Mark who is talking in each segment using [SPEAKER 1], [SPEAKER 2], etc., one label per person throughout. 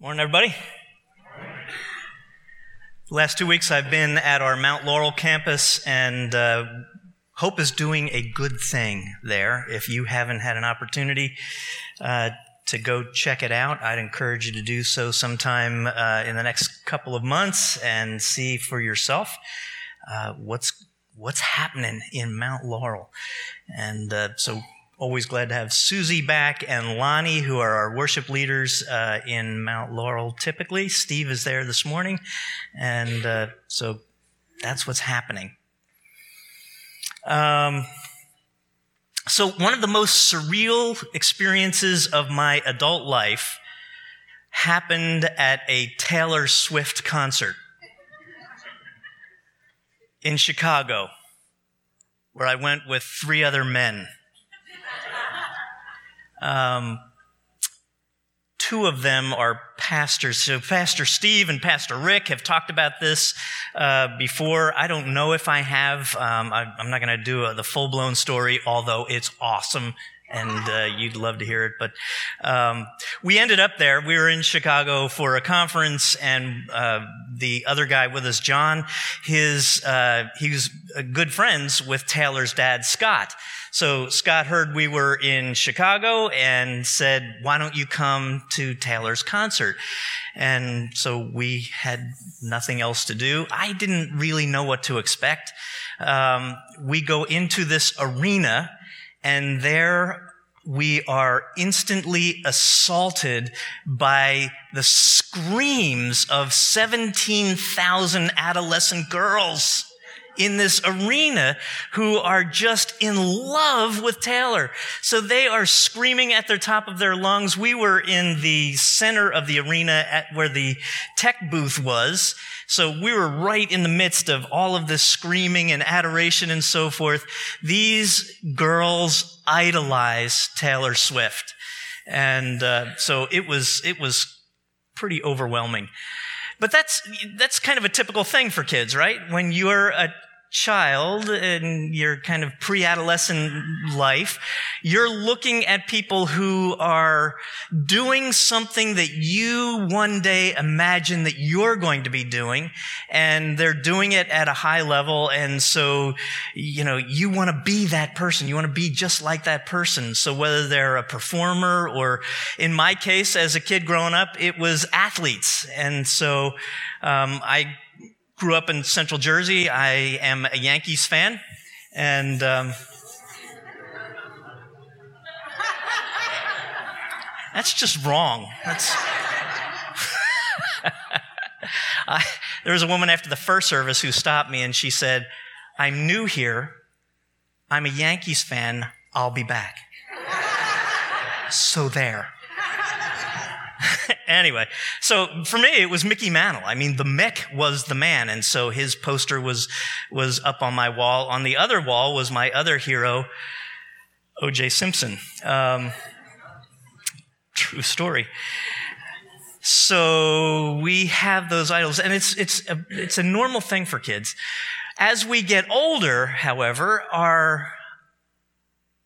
[SPEAKER 1] Morning, everybody. The last two weeks I've been at our Mount Laurel campus, and uh, Hope is doing a good thing there. If you haven't had an opportunity uh, to go check it out, I'd encourage you to do so sometime uh, in the next couple of months and see for yourself uh, what's what's happening in Mount Laurel. And uh, so Always glad to have Susie back and Lonnie, who are our worship leaders uh, in Mount Laurel typically. Steve is there this morning. And uh, so that's what's happening. Um, so, one of the most surreal experiences of my adult life happened at a Taylor Swift concert in Chicago, where I went with three other men. Um, two of them are pastors. So Pastor Steve and Pastor Rick have talked about this uh, before. I don't know if I have. Um, I, am not going to do a, the full blown story, although it's awesome and uh, you'd love to hear it. But um, we ended up there. We were in Chicago for a conference, and uh, the other guy with us, John, his uh, he was good friends with Taylor's dad, Scott. So Scott heard we were in Chicago and said, "Why don't you come to Taylor's concert?" And so we had nothing else to do. I didn't really know what to expect. Um, we go into this arena and there we are instantly assaulted by the screams of 17,000 adolescent girls in this arena who are just in love with Taylor. So they are screaming at the top of their lungs. We were in the center of the arena at where the tech booth was. So we were right in the midst of all of this screaming and adoration and so forth. These girls idolize Taylor Swift. And uh, so it was, it was pretty overwhelming. But that's, that's kind of a typical thing for kids, right? When you're a child in your kind of pre-adolescent life, you're looking at people who are doing something that you one day imagine that you're going to be doing, and they're doing it at a high level, and so, you know, you want to be that person. You want to be just like that person. So whether they're a performer or, in my case, as a kid growing up, it was athletes. And so, um, I grew up in central Jersey. I am a Yankees fan. And um, that's just wrong. That's. I, there was a woman after the first service who stopped me and she said, I'm new here. I'm a Yankees fan. I'll be back. so there. anyway, so for me, it was Mickey Mantle. I mean, the Mick was the man. And so his poster was, was up on my wall. On the other wall was my other hero, O.J. Simpson. Um, true story. So we have those idols, and it's, it's, a, it's a normal thing for kids. As we get older, however, our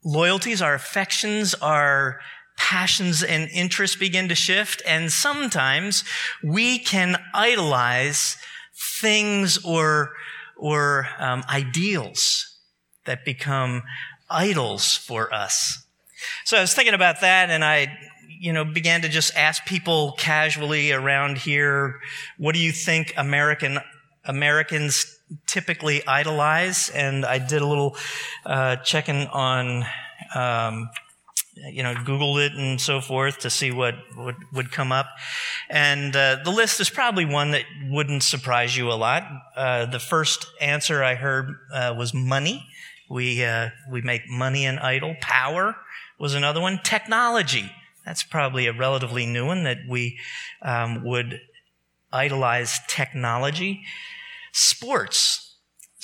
[SPEAKER 1] loyalties, our affections, our passions and interests begin to shift. And sometimes we can idolize things or, or um, ideals that become idols for us. So I was thinking about that and I, you know, began to just ask people casually around here, what do you think American, Americans typically idolize? And I did a little, uh, checking on, um, you know, Googled it and so forth to see what would, would come up. And uh, the list is probably one that wouldn't surprise you a lot. Uh, the first answer I heard uh, was money. We, uh, we make money an idol. Power was another one. Technology. That's probably a relatively new one that we um, would idolize technology. Sports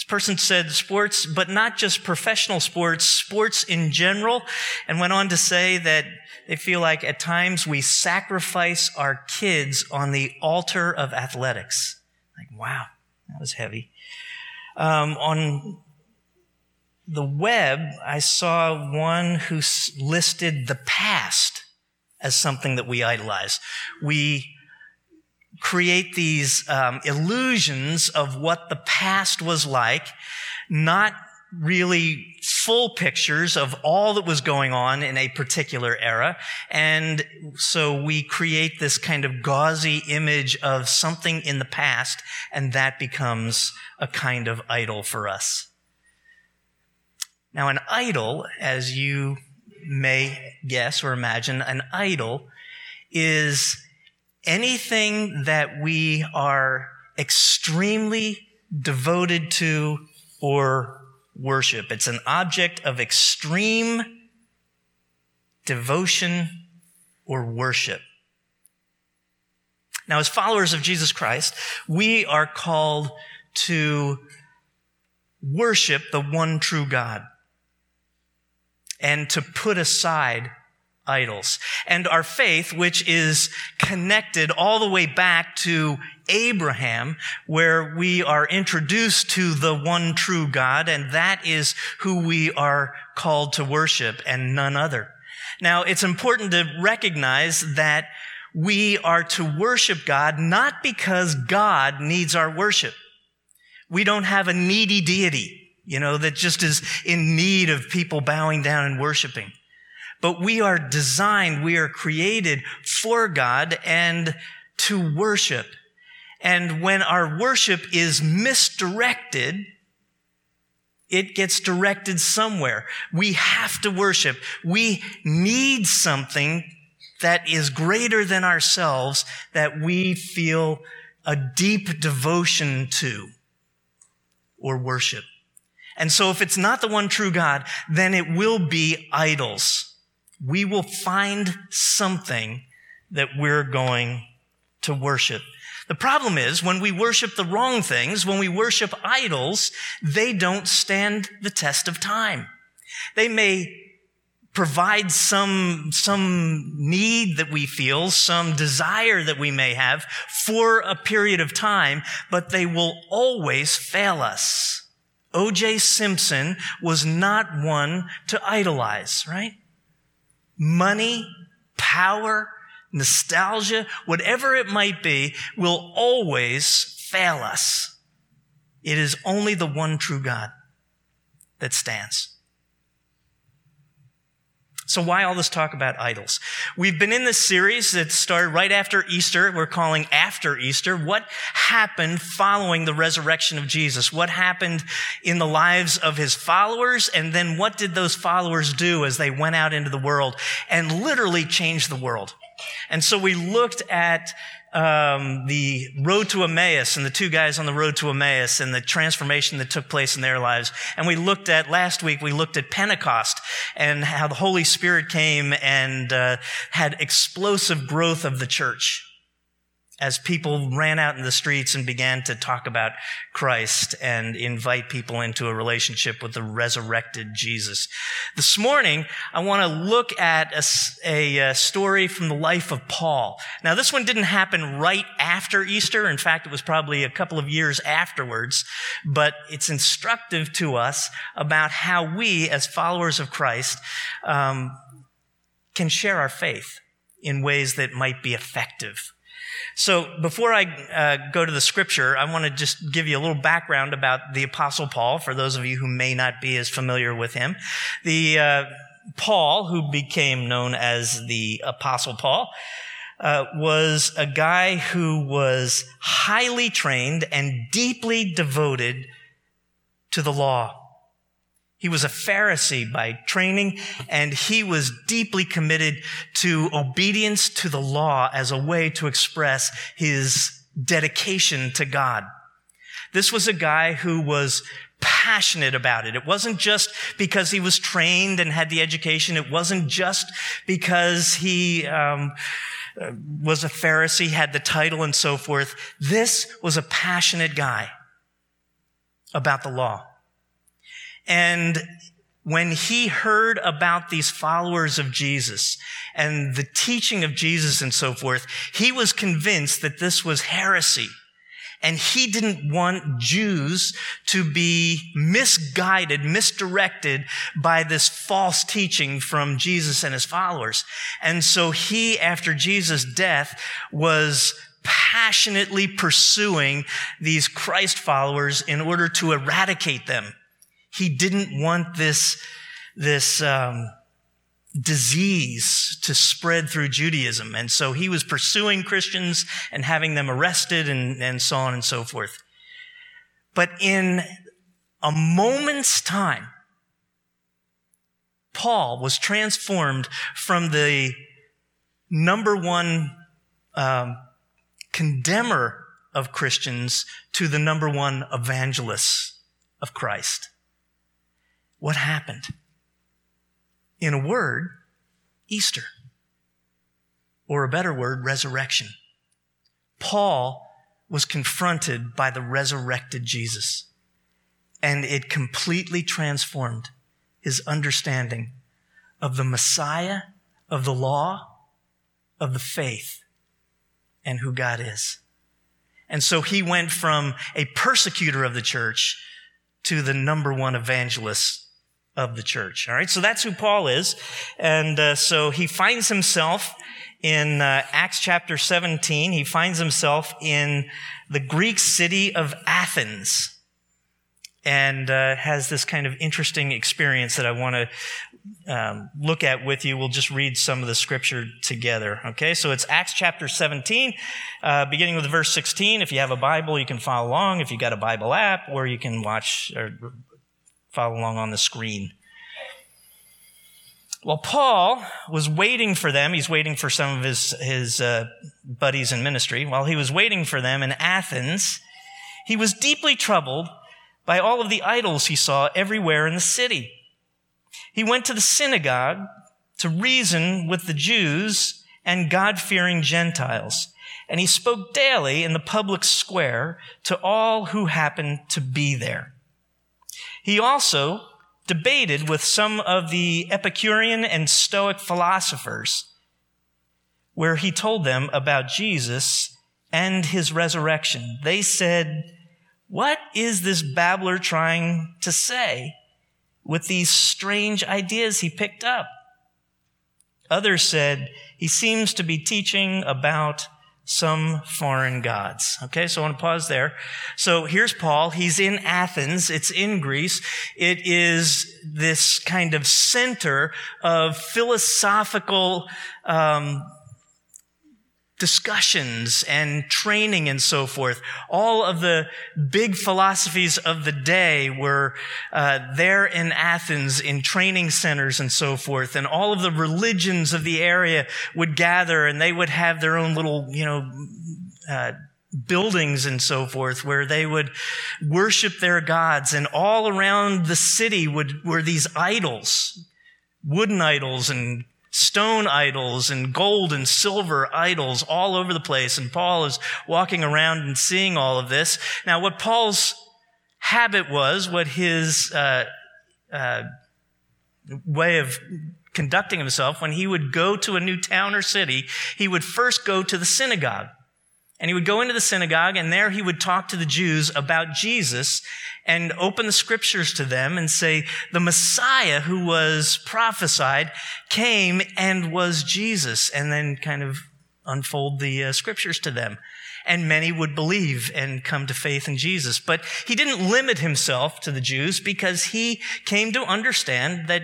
[SPEAKER 1] person said sports, but not just professional sports, sports in general, and went on to say that they feel like at times we sacrifice our kids on the altar of athletics. Like, wow, that was heavy. Um, on the web, I saw one who listed the past as something that we idolize. We create these um, illusions of what the past was like, not really full pictures of all that was going on in a particular era. And so we create this kind of gauzy image of something in the past, and that becomes a kind of idol for us. Now, an idol, as you may guess or imagine, an idol is anything that we are extremely devoted to or worship. It's an object of extreme devotion or worship. Now, as followers of Jesus Christ, we are called to worship the one true God and to put aside idols. And our faith, which is connected all the way back to Abraham, where we are introduced to the one true God, and that is who we are called to worship and none other. Now, it's important to recognize that we are to worship God not because God needs our worship. We don't have a needy deity, you know, that just is in need of people bowing down and worshiping. But we are designed, we are created for God and to worship. And when our worship is misdirected, it gets directed somewhere. We have to worship. We need something that is greater than ourselves that we feel a deep devotion to or worship. And so if it's not the one true God, then it will be idols we will find something that we're going to worship. The problem is when we worship the wrong things, when we worship idols, they don't stand the test of time. They may provide some, some need that we feel, some desire that we may have for a period of time, but they will always fail us. O.J. Simpson was not one to idolize, right? Money, power, nostalgia, whatever it might be, will always fail us. It is only the one true God that stands. So why all this talk about idols? We've been in this series that started right after Easter. We're calling after Easter. What happened following the resurrection of Jesus? What happened in the lives of his followers? And then what did those followers do as they went out into the world and literally changed the world? And so we looked at um, the road to Emmaus and the two guys on the road to Emmaus and the transformation that took place in their lives. And we looked at, last week, we looked at Pentecost and how the Holy Spirit came and uh, had explosive growth of the church as people ran out in the streets and began to talk about Christ and invite people into a relationship with the resurrected Jesus. This morning, I want to look at a, a, story from the life of Paul. Now, this one didn't happen right after Easter. In fact, it was probably a couple of years afterwards, but it's instructive to us about how we, as followers of Christ, um, can share our faith in ways that might be effective so before I uh, go to the scripture, I want to just give you a little background about the Apostle Paul for those of you who may not be as familiar with him. The uh, Paul, who became known as the Apostle Paul, uh, was a guy who was highly trained and deeply devoted to the law. He was a Pharisee by training, and he was deeply committed to obedience to the law as a way to express his dedication to God. This was a guy who was passionate about it. It wasn't just because he was trained and had the education. It wasn't just because he um, was a Pharisee, had the title, and so forth. This was a passionate guy about the law. And when he heard about these followers of Jesus and the teaching of Jesus and so forth, he was convinced that this was heresy. And he didn't want Jews to be misguided, misdirected by this false teaching from Jesus and his followers. And so he, after Jesus' death, was passionately pursuing these Christ followers in order to eradicate them. He didn't want this, this, um, disease to spread through Judaism. And so he was pursuing Christians and having them arrested and, and so on and so forth. But in a moment's time, Paul was transformed from the number one um, condemner of Christians to the number one evangelist of Christ. What happened? In a word, Easter. Or a better word, resurrection. Paul was confronted by the resurrected Jesus, and it completely transformed his understanding of the Messiah, of the law, of the faith, and who God is. And so he went from a persecutor of the church to the number one evangelist of the church. All right. So that's who Paul is. And uh, so he finds himself in uh, Acts chapter 17. He finds himself in the Greek city of Athens and uh, has this kind of interesting experience that I want to um, look at with you. We'll just read some of the scripture together. Okay, so it's Acts chapter 17, uh, beginning with verse 16. If you have a Bible, you can follow along. If you got a Bible app, or you can watch or follow along on the screen. Well, Paul was waiting for them. He's waiting for some of his, his uh, buddies in ministry. While he was waiting for them in Athens, he was deeply troubled by all of the idols he saw everywhere in the city. He went to the synagogue to reason with the Jews and God fearing Gentiles. And he spoke daily in the public square to all who happened to be there. He also debated with some of the Epicurean and Stoic philosophers, where he told them about Jesus and his resurrection. They said, What is this babbler trying to say? with these strange ideas he picked up. Others said, he seems to be teaching about some foreign gods. Okay, so I want to pause there. So here's Paul. He's in Athens. It's in Greece. It is this kind of center of philosophical um, discussions and training and so forth. All of the big philosophies of the day were uh, there in Athens in training centers and so forth. And all of the religions of the area would gather and they would have their own little, you know, uh, buildings and so forth where they would worship their gods and all around the city would were these idols wooden idols and stone idols and gold and silver idols all over the place. And Paul is walking around and seeing all of this. Now, what Paul's habit was, what his uh, uh, way of conducting himself, when he would go to a new town or city, he would first go to the synagogue. And he would go into the synagogue and there he would talk to the Jews about Jesus and open the scriptures to them and say, the Messiah who was prophesied came and was Jesus and then kind of unfold the uh, scriptures to them. And many would believe and come to faith in Jesus. But he didn't limit himself to the Jews because he came to understand that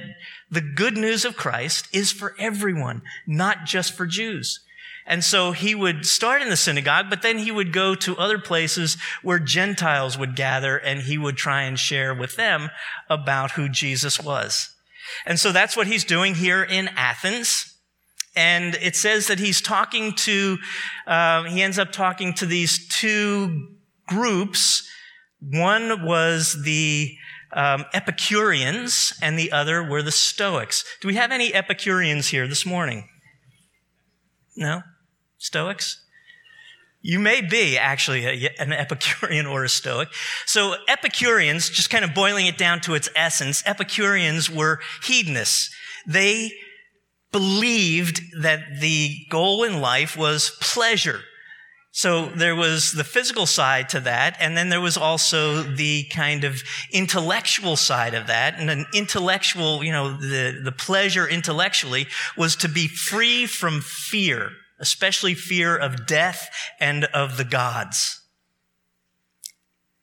[SPEAKER 1] the good news of Christ is for everyone, not just for Jews. And so he would start in the synagogue, but then he would go to other places where Gentiles would gather and he would try and share with them about who Jesus was. And so that's what he's doing here in Athens. And it says that he's talking to, uh, he ends up talking to these two groups. One was the um, Epicureans, and the other were the Stoics. Do we have any Epicureans here this morning? No? Stoics? You may be actually an Epicurean or a Stoic. So Epicureans, just kind of boiling it down to its essence, Epicureans were hedonists. They believed that the goal in life was pleasure. So there was the physical side to that, and then there was also the kind of intellectual side of that. And an intellectual, you know, the, the pleasure intellectually was to be free from fear especially fear of death and of the gods.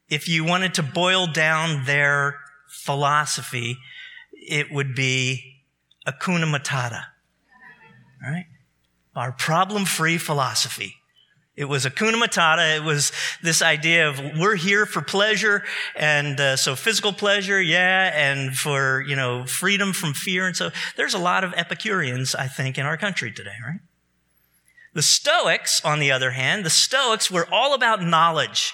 [SPEAKER 1] If you wanted to boil down their philosophy, it would be Hakuna Matata. Right? Our problem free philosophy. It was Hakuna Matata. It was this idea of we're here for pleasure. And uh, so physical pleasure, yeah, and for, you know, freedom from fear. And so there's a lot of Epicureans, I think, in our country today, right? The Stoics, on the other hand, the Stoics were all about knowledge.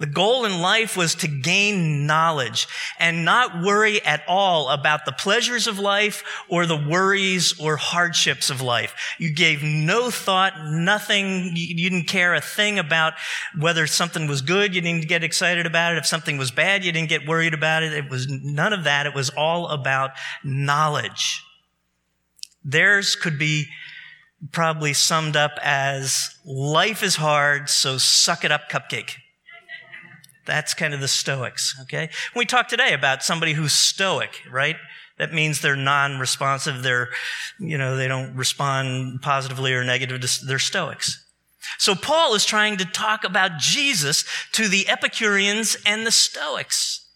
[SPEAKER 1] The goal in life was to gain knowledge and not worry at all about the pleasures of life or the worries or hardships of life. You gave no thought, nothing. You didn't care a thing about whether something was good. You didn't get excited about it. If something was bad, you didn't get worried about it. It was none of that. It was all about knowledge. Theirs could be probably summed up as life is hard, so suck it up, cupcake. That's kind of the Stoics, okay? We talk today about somebody who's Stoic, right? That means they're non-responsive. They're, you know, they don't respond positively or negatively. They're Stoics. So Paul is trying to talk about Jesus to the Epicureans and the Stoics.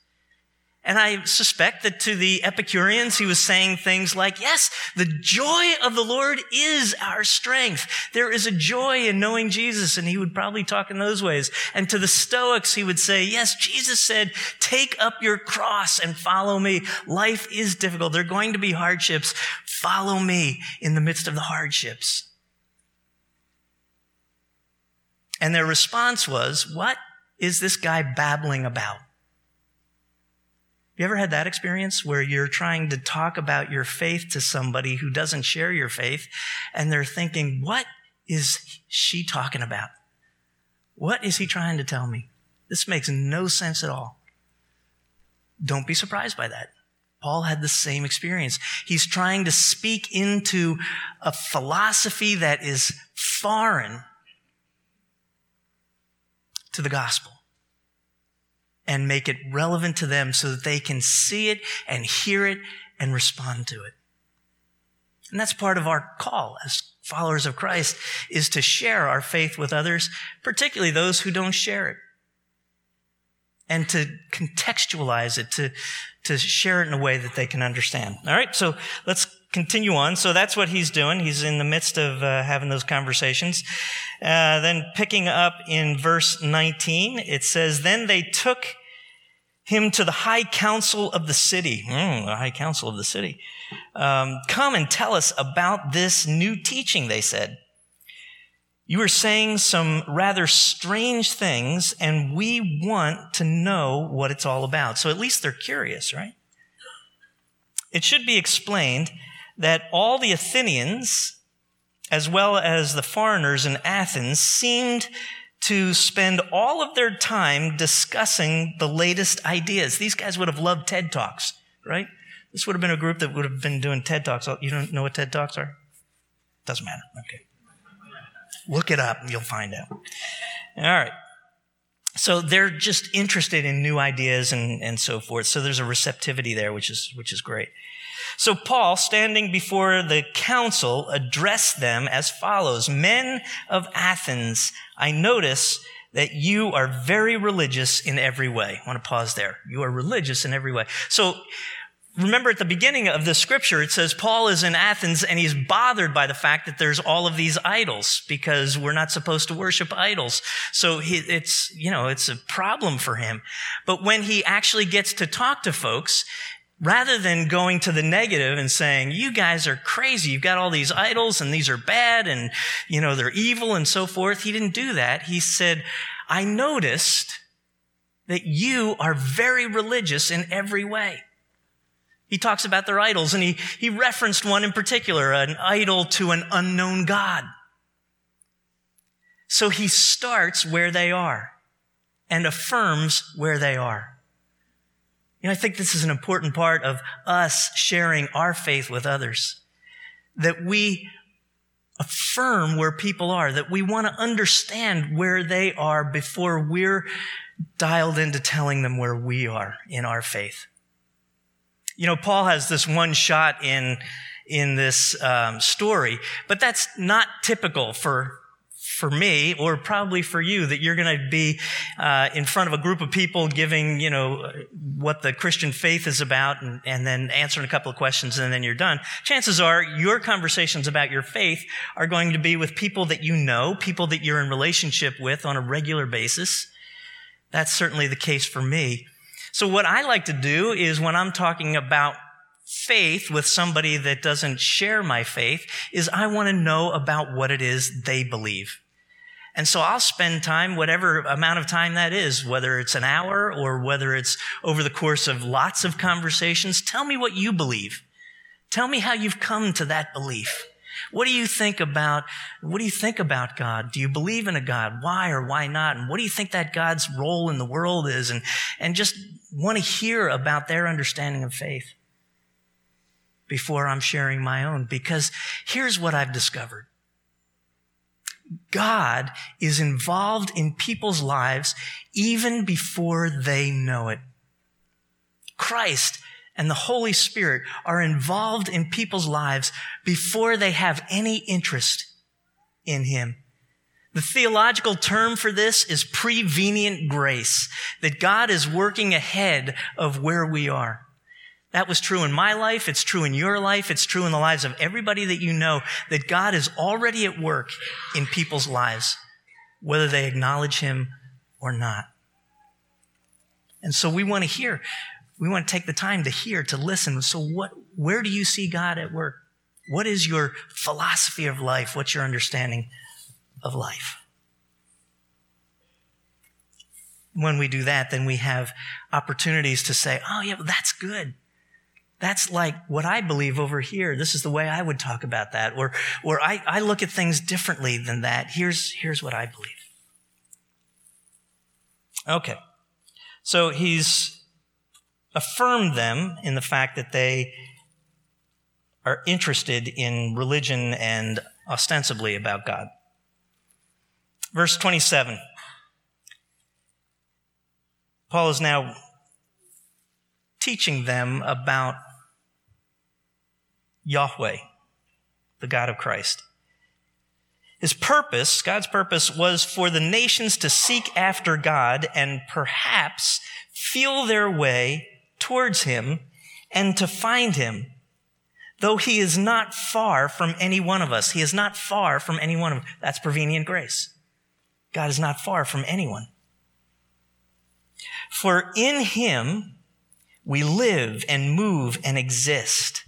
[SPEAKER 1] And I suspect that to the Epicureans, he was saying things like, yes, the joy of the Lord is our strength. There is a joy in knowing Jesus. And he would probably talk in those ways. And to the Stoics, he would say, yes, Jesus said, take up your cross and follow me. Life is difficult. There are going to be hardships. Follow me in the midst of the hardships. And their response was, what is this guy babbling about? You ever had that experience where you're trying to talk about your faith to somebody who doesn't share your faith and they're thinking, what is she talking about? What is he trying to tell me? This makes no sense at all. Don't be surprised by that. Paul had the same experience. He's trying to speak into a philosophy that is foreign to the gospel and make it relevant to them so that they can see it and hear it and respond to it. And that's part of our call as followers of Christ is to share our faith with others, particularly those who don't share it. And to contextualize it, to, to share it in a way that they can understand. All right. So let's continue on. So that's what he's doing. He's in the midst of uh, having those conversations. Uh, then picking up in verse 19, it says, Then they took him to the high council of the city. Mm, the high council of the city. Um, Come and tell us about this new teaching, they said. You are saying some rather strange things, and we want to know what it's all about. So at least they're curious, right? It should be explained that all the Athenians, as well as the foreigners in Athens, seemed to spend all of their time discussing the latest ideas. These guys would have loved TED Talks, right? This would have been a group that would have been doing TED Talks. Oh, you don't know what TED Talks are? Doesn't matter. Okay. Look it up and you'll find out. All right. So they're just interested in new ideas and, and so forth. So there's a receptivity there, which is, which is great. So Paul, standing before the council, addressed them as follows. Men of Athens, I notice that you are very religious in every way. I want to pause there. You are religious in every way. So remember at the beginning of the scripture, it says Paul is in Athens and he's bothered by the fact that there's all of these idols because we're not supposed to worship idols. So he, it's, you know, it's a problem for him. But when he actually gets to talk to folks, rather than going to the negative and saying, you guys are crazy. You've got all these idols and these are bad and, you know, they're evil and so forth. He didn't do that. He said, I noticed that you are very religious in every way. He talks about their idols and he, he referenced one in particular, an idol to an unknown God. So he starts where they are and affirms where they are. You know, I think this is an important part of us sharing our faith with others. That we affirm where people are, that we want to understand where they are before we're dialed into telling them where we are in our faith. You know, Paul has this one shot in, in this um, story. But that's not typical for for me or probably for you that you're going to be uh, in front of a group of people giving you know what the christian faith is about and, and, then answering a couple of questions and then you're done. Chances are your conversations about your faith are going to be with people that you know people that you're in relationship with on a regular basis. That's certainly the case for me. So what i like to do is when i'm talking about faith with somebody that doesn't share my faith is I want to know about what it is they believe. And so I'll spend time, whatever amount of time that is, whether it's an hour or whether it's over the course of lots of conversations. Tell me what you believe. Tell me how you've come to that belief. What do you think about, what do you think about God? Do you believe in a God? Why or why not? And what do you think that God's role in the world is? And, and just want to hear about their understanding of faith before I'm sharing my own. Because here's what I've discovered. God is involved in people's lives even before they know it. Christ and the Holy Spirit are involved in people's lives before they have any interest in Him. The theological term for this is prevenient grace, that God is working ahead of where we are. That was true in my life. It's true in your life. It's true in the lives of everybody that you know that God is already at work in people's lives, whether they acknowledge Him or not. And so we want to hear. We want to take the time to hear, to listen. So what, where do you see God at work? What is your philosophy of life? What's your understanding of life? When we do that, then we have opportunities to say, oh yeah, well, that's good. That's like what I believe over here. This is the way I would talk about that. Or, or I, I look at things differently than that. Here's, here's what I believe. Okay. So he's affirmed them in the fact that they are interested in religion and ostensibly about God. Verse 27. Paul is now teaching them about Yahweh, the God of Christ. His purpose, God's purpose, was for the nations to seek after God and perhaps feel their way towards Him and to find Him. Though He is not far from any one of us. He is not far from any one of us. That's prevenient grace. God is not far from anyone. For in Him we live and move and exist.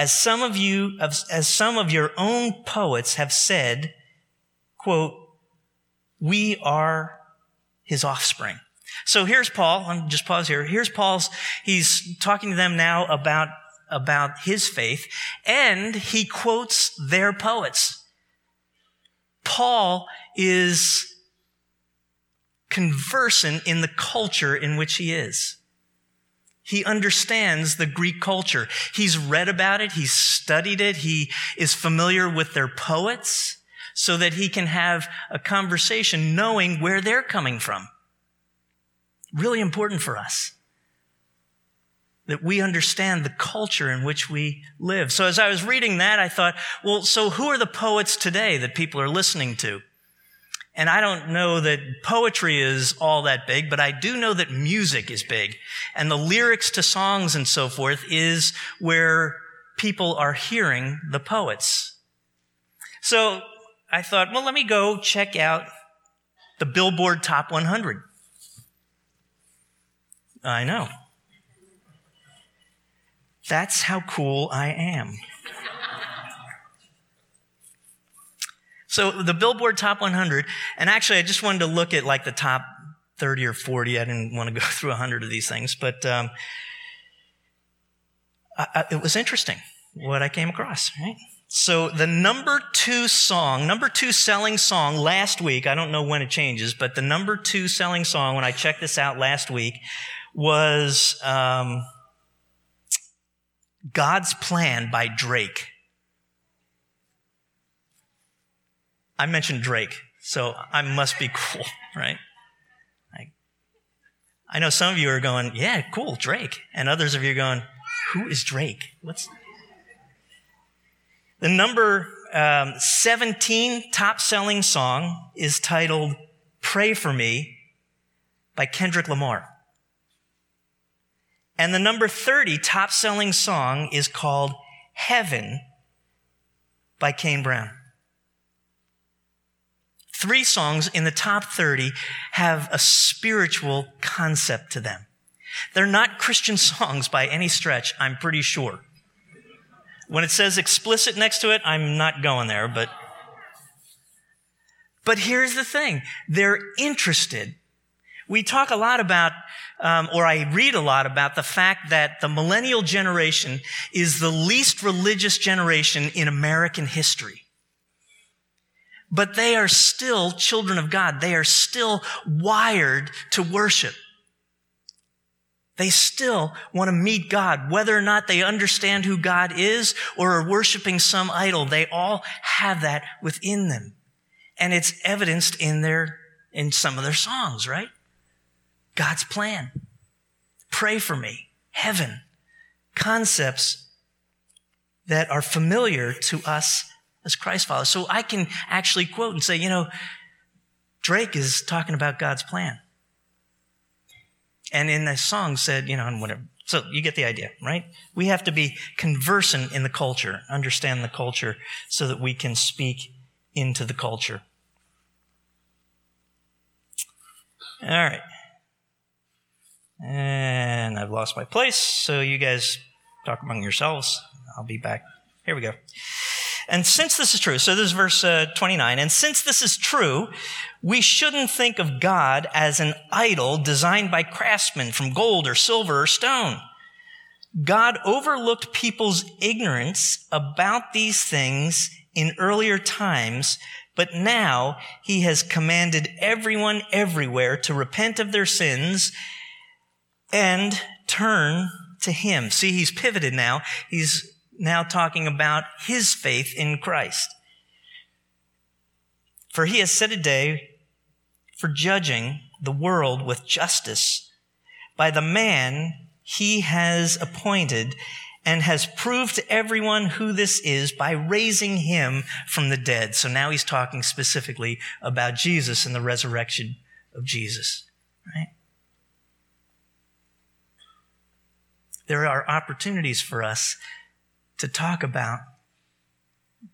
[SPEAKER 1] As some of you, as some of your own poets have said, quote, we are his offspring. So here's Paul. I'm just pause here. Here's Paul's, he's talking to them now about, about his faith and he quotes their poets. Paul is conversant in the culture in which he is. He understands the Greek culture. He's read about it. He's studied it. He is familiar with their poets so that he can have a conversation knowing where they're coming from. Really important for us that we understand the culture in which we live. So as I was reading that, I thought, well, so who are the poets today that people are listening to? And I don't know that poetry is all that big, but I do know that music is big. And the lyrics to songs and so forth is where people are hearing the poets. So I thought, well, let me go check out the Billboard Top 100. I know. That's how cool I am. So the Billboard Top 100, and actually I just wanted to look at like the top 30 or 40. I didn't want to go through 100 of these things, but um, I, I, it was interesting what I came across, right? So the number two song, number two selling song last week, I don't know when it changes, but the number two selling song when I checked this out last week was um, God's Plan by Drake. I mentioned Drake, so I must be cool, right? I, I know some of you are going, yeah, cool, Drake. And others of you are going, who is Drake? What's, The number um, 17 top selling song is titled Pray for Me by Kendrick Lamar. And the number 30 top selling song is called Heaven by Kane Brown. Three songs in the top 30 have a spiritual concept to them. They're not Christian songs by any stretch, I'm pretty sure. When it says explicit next to it, I'm not going there, but but here's the thing. They're interested. We talk a lot about, um, or I read a lot about the fact that the millennial generation is the least religious generation in American history. But they are still children of God. They are still wired to worship. They still want to meet God, whether or not they understand who God is or are worshiping some idol. They all have that within them. And it's evidenced in their, in some of their songs, right? God's plan. Pray for me. Heaven. Concepts that are familiar to us as Christ followers. So I can actually quote and say, you know, Drake is talking about God's plan. And in the song said, you know, and whatever. So you get the idea, right? We have to be conversant in the culture, understand the culture so that we can speak into the culture. All right. And I've lost my place, so you guys talk among yourselves. I'll be back. Here we go. And since this is true, so this is verse uh, 29, and since this is true, we shouldn't think of God as an idol designed by craftsmen from gold or silver or stone. God overlooked people's ignorance about these things in earlier times, but now he has commanded everyone everywhere to repent of their sins and turn to him. See, he's pivoted now. He's now talking about his faith in Christ. For he has set a day for judging the world with justice by the man he has appointed and has proved to everyone who this is by raising him from the dead. So now he's talking specifically about Jesus and the resurrection of Jesus, right? There are opportunities for us to talk about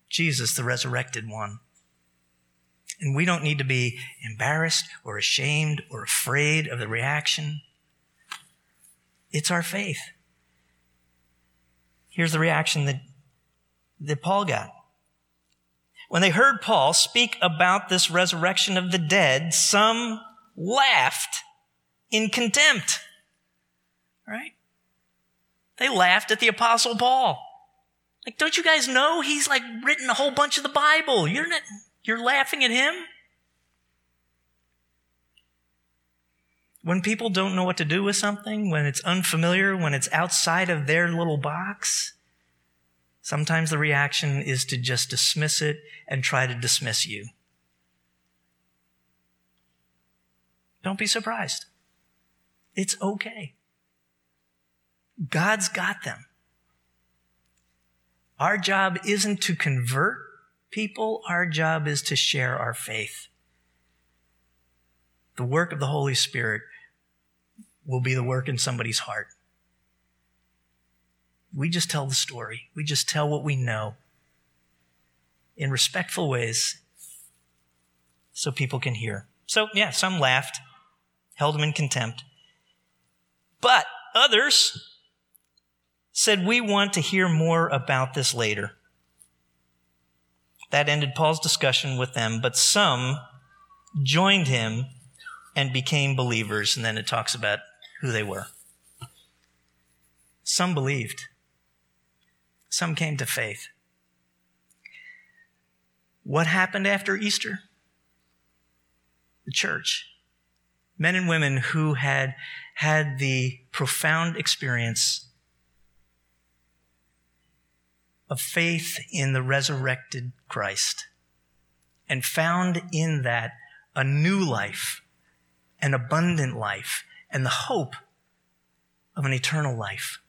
[SPEAKER 1] Jesus, the resurrected one. And we don't need to be embarrassed or ashamed or afraid of the reaction. It's our faith. Here's the reaction that, that Paul got. When they heard Paul speak about this resurrection of the dead, some laughed in contempt. Right? They laughed at the apostle Paul. Like, don't you guys know he's like written a whole bunch of the Bible? You're not, you're laughing at him? When people don't know what to do with something, when it's unfamiliar, when it's outside of their little box, sometimes the reaction is to just dismiss it and try to dismiss you. Don't be surprised. It's okay. God's got them. Our job isn't to convert people, our job is to share our faith. The work of the Holy Spirit will be the work in somebody's heart. We just tell the story. We just tell what we know in respectful ways so people can hear. So, yeah, some laughed, held him in contempt. But others said, We want to hear more about this later. That ended Paul's discussion with them, but some joined him and became believers. And then it talks about who they were. Some believed, some came to faith. What happened after Easter? The church. Men and women who had had the profound experience of faith in the resurrected Christ and found in that a new life, an abundant life, and the hope of an eternal life.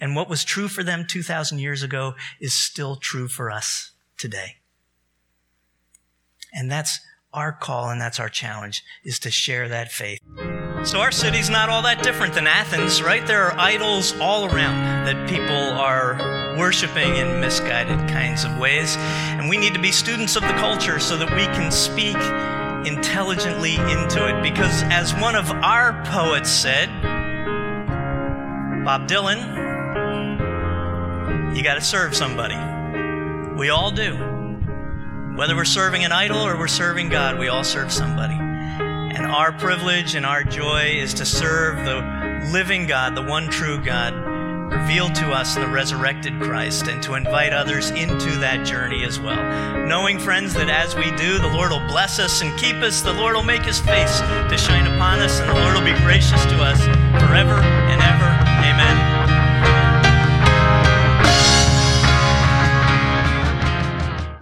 [SPEAKER 1] And what was true for them 2,000 years ago is still true for us today. And that's our call and that's our challenge is to share that faith. So our city's not all that different than Athens, right? There are idols all around that people are worshiping in misguided kinds of ways. And we need to be students of the culture so that we can speak intelligently into it. Because as one of our poets said, Bob Dylan, you got to serve somebody. We all do. Whether we're serving an idol or we're serving God, we all serve somebody. And our privilege and our joy is to serve the living God, the one true God, revealed to us in the resurrected Christ, and to invite others into that journey as well. Knowing, friends, that as we do, the Lord will bless us and keep us, the Lord will make his face to shine upon us, and the Lord will be gracious to us forever and ever. Amen.